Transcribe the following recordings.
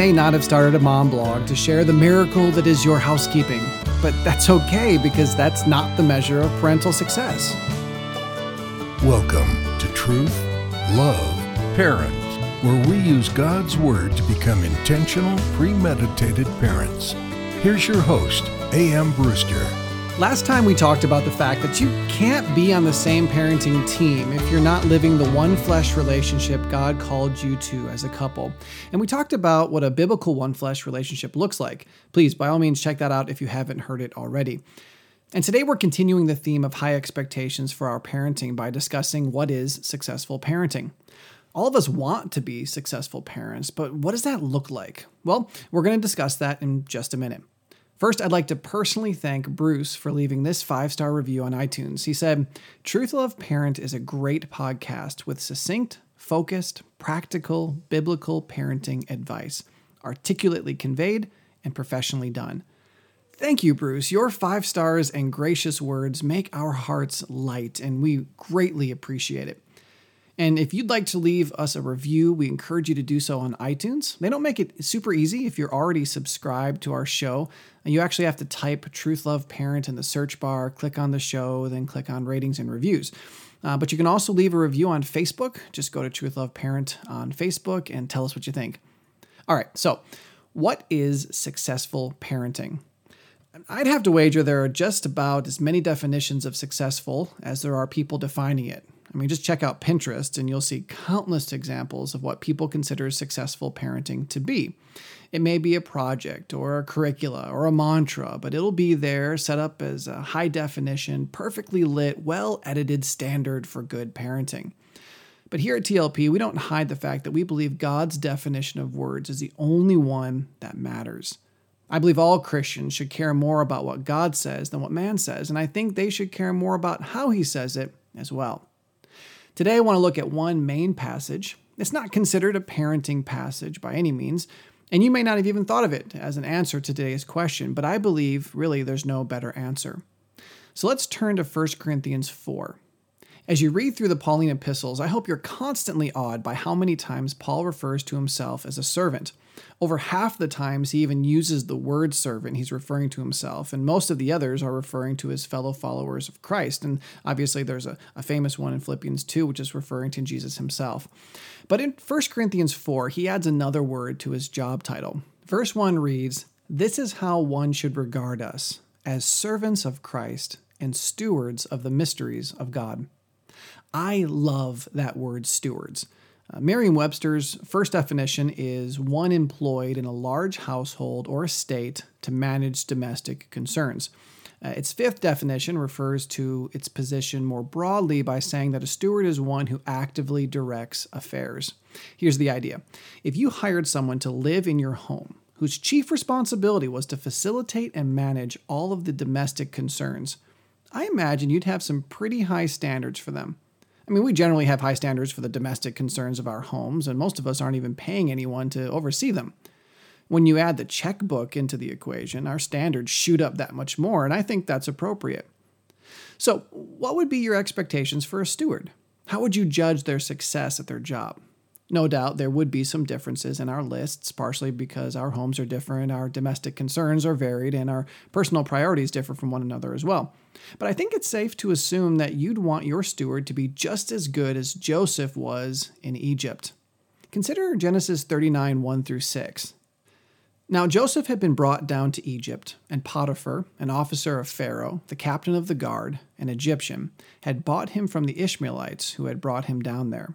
may not have started a mom blog to share the miracle that is your housekeeping, but that's okay because that's not the measure of parental success. Welcome to Truth, Love, Parent, where we use God's Word to become intentional, premeditated parents. Here's your host, A.M. Brewster. Last time we talked about the fact that you can't be on the same parenting team if you're not living the one flesh relationship God called you to as a couple. And we talked about what a biblical one flesh relationship looks like. Please, by all means, check that out if you haven't heard it already. And today we're continuing the theme of high expectations for our parenting by discussing what is successful parenting. All of us want to be successful parents, but what does that look like? Well, we're going to discuss that in just a minute. First, I'd like to personally thank Bruce for leaving this five star review on iTunes. He said, Truth Love Parent is a great podcast with succinct, focused, practical, biblical parenting advice, articulately conveyed and professionally done. Thank you, Bruce. Your five stars and gracious words make our hearts light, and we greatly appreciate it. And if you'd like to leave us a review, we encourage you to do so on iTunes. They don't make it super easy if you're already subscribed to our show. You actually have to type Truth Love Parent in the search bar, click on the show, then click on ratings and reviews. Uh, but you can also leave a review on Facebook. Just go to Truth Love Parent on Facebook and tell us what you think. All right, so what is successful parenting? I'd have to wager there are just about as many definitions of successful as there are people defining it. I mean, just check out Pinterest and you'll see countless examples of what people consider successful parenting to be. It may be a project or a curricula or a mantra, but it'll be there set up as a high definition, perfectly lit, well edited standard for good parenting. But here at TLP, we don't hide the fact that we believe God's definition of words is the only one that matters. I believe all Christians should care more about what God says than what man says, and I think they should care more about how he says it as well. Today, I want to look at one main passage. It's not considered a parenting passage by any means, and you may not have even thought of it as an answer to today's question, but I believe really there's no better answer. So let's turn to 1 Corinthians 4. As you read through the Pauline epistles, I hope you're constantly awed by how many times Paul refers to himself as a servant. Over half the times, he even uses the word servant, he's referring to himself, and most of the others are referring to his fellow followers of Christ. And obviously, there's a, a famous one in Philippians 2, which is referring to Jesus himself. But in 1 Corinthians 4, he adds another word to his job title. Verse 1 reads, This is how one should regard us, as servants of Christ and stewards of the mysteries of God. I love that word stewards. Uh, Merriam Webster's first definition is one employed in a large household or estate to manage domestic concerns. Uh, its fifth definition refers to its position more broadly by saying that a steward is one who actively directs affairs. Here's the idea if you hired someone to live in your home, whose chief responsibility was to facilitate and manage all of the domestic concerns, I imagine you'd have some pretty high standards for them. I mean, we generally have high standards for the domestic concerns of our homes, and most of us aren't even paying anyone to oversee them. When you add the checkbook into the equation, our standards shoot up that much more, and I think that's appropriate. So, what would be your expectations for a steward? How would you judge their success at their job? No doubt there would be some differences in our lists, partially because our homes are different, our domestic concerns are varied, and our personal priorities differ from one another as well. But I think it's safe to assume that you'd want your steward to be just as good as Joseph was in Egypt. Consider Genesis 39 1 through 6. Now Joseph had been brought down to Egypt, and Potiphar, an officer of Pharaoh, the captain of the guard, an Egyptian, had bought him from the Ishmaelites who had brought him down there.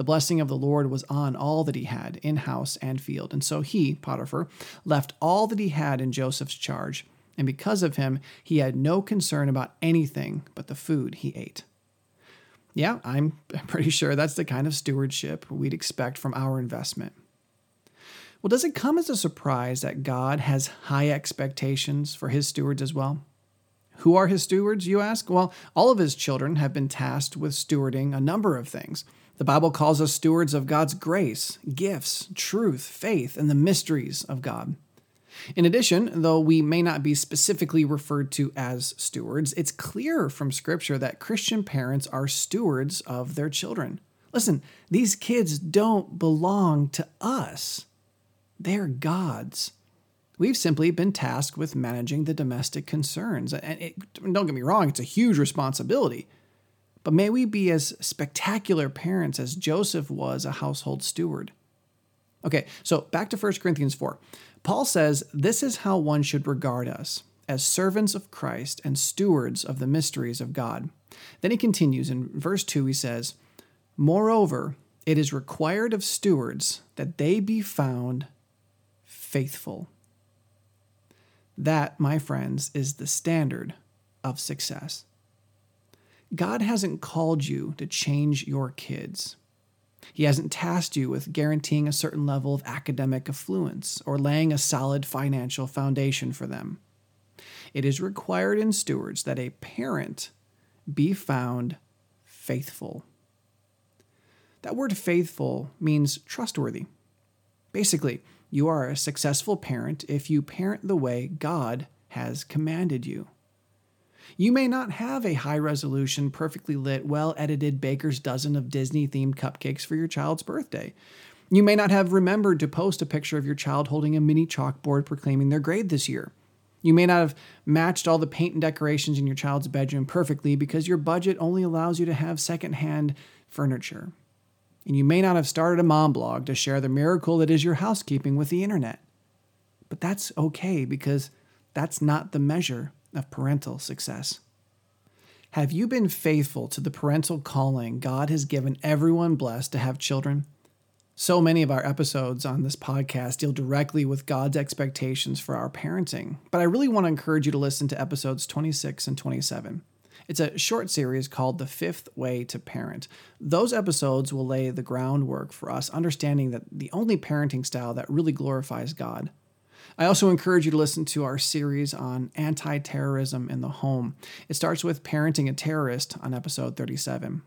The blessing of the Lord was on all that he had, in house and field. And so he, Potiphar, left all that he had in Joseph's charge. And because of him, he had no concern about anything but the food he ate. Yeah, I'm pretty sure that's the kind of stewardship we'd expect from our investment. Well, does it come as a surprise that God has high expectations for his stewards as well? Who are his stewards, you ask? Well, all of his children have been tasked with stewarding a number of things. The Bible calls us stewards of God's grace, gifts, truth, faith, and the mysteries of God. In addition, though we may not be specifically referred to as stewards, it's clear from Scripture that Christian parents are stewards of their children. Listen, these kids don't belong to us, they're God's. We've simply been tasked with managing the domestic concerns. And it, don't get me wrong, it's a huge responsibility. But may we be as spectacular parents as Joseph was a household steward. Okay, so back to 1 Corinthians 4. Paul says this is how one should regard us as servants of Christ and stewards of the mysteries of God. Then he continues in verse 2, he says, Moreover, it is required of stewards that they be found faithful. That, my friends, is the standard of success. God hasn't called you to change your kids. He hasn't tasked you with guaranteeing a certain level of academic affluence or laying a solid financial foundation for them. It is required in stewards that a parent be found faithful. That word faithful means trustworthy. Basically, you are a successful parent if you parent the way God has commanded you. You may not have a high resolution, perfectly lit, well edited baker's dozen of Disney themed cupcakes for your child's birthday. You may not have remembered to post a picture of your child holding a mini chalkboard proclaiming their grade this year. You may not have matched all the paint and decorations in your child's bedroom perfectly because your budget only allows you to have secondhand furniture. And you may not have started a mom blog to share the miracle that is your housekeeping with the internet. But that's okay because that's not the measure of parental success. Have you been faithful to the parental calling God has given everyone blessed to have children? So many of our episodes on this podcast deal directly with God's expectations for our parenting, but I really want to encourage you to listen to episodes 26 and 27. It's a short series called The Fifth Way to Parent. Those episodes will lay the groundwork for us understanding that the only parenting style that really glorifies God. I also encourage you to listen to our series on anti terrorism in the home. It starts with Parenting a Terrorist on episode 37.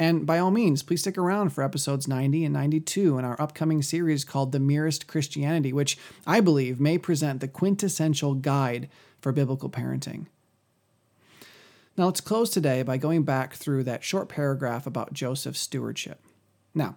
And by all means, please stick around for episodes 90 and 92 in our upcoming series called The Merest Christianity, which I believe may present the quintessential guide for biblical parenting. Now, let's close today by going back through that short paragraph about Joseph's stewardship. Now,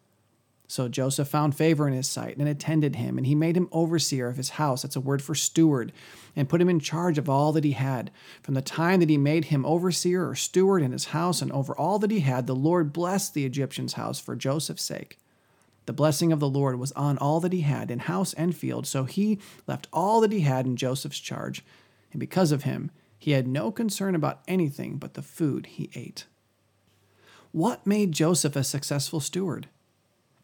So Joseph found favor in his sight and attended him, and he made him overseer of his house. That's a word for steward, and put him in charge of all that he had. From the time that he made him overseer or steward in his house and over all that he had, the Lord blessed the Egyptian's house for Joseph's sake. The blessing of the Lord was on all that he had in house and field, so he left all that he had in Joseph's charge, and because of him, he had no concern about anything but the food he ate. What made Joseph a successful steward?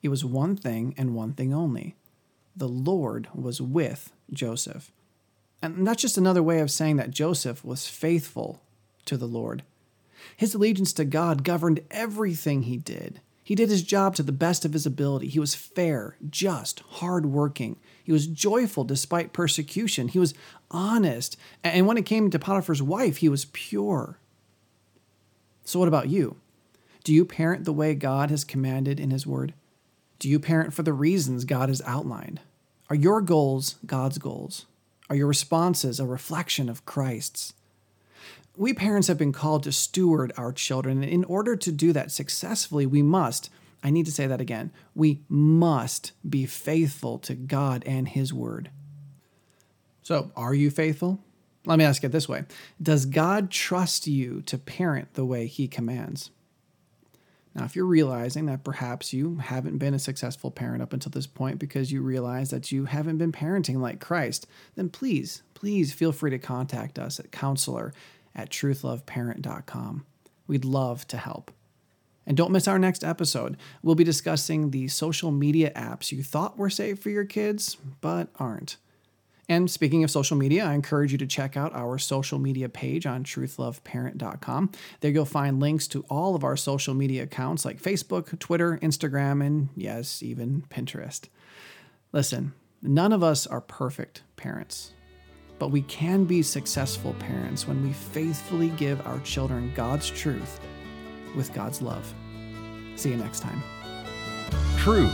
It was one thing and one thing only the Lord was with Joseph. And that's just another way of saying that Joseph was faithful to the Lord. His allegiance to God governed everything he did. He did his job to the best of his ability. He was fair, just, hardworking. He was joyful despite persecution. He was honest. And when it came to Potiphar's wife, he was pure. So, what about you? Do you parent the way God has commanded in his word? Do you parent for the reasons God has outlined? Are your goals God's goals? Are your responses a reflection of Christ's? We parents have been called to steward our children, and in order to do that successfully, we must, I need to say that again, we must be faithful to God and His Word. So, are you faithful? Let me ask it this way Does God trust you to parent the way He commands? Now, if you're realizing that perhaps you haven't been a successful parent up until this point because you realize that you haven't been parenting like Christ, then please, please feel free to contact us at counselor at truthloveparent.com. We'd love to help. And don't miss our next episode. We'll be discussing the social media apps you thought were safe for your kids, but aren't. And speaking of social media, I encourage you to check out our social media page on truthloveparent.com. There you'll find links to all of our social media accounts like Facebook, Twitter, Instagram, and yes, even Pinterest. Listen, none of us are perfect parents, but we can be successful parents when we faithfully give our children God's truth with God's love. See you next time. Truth,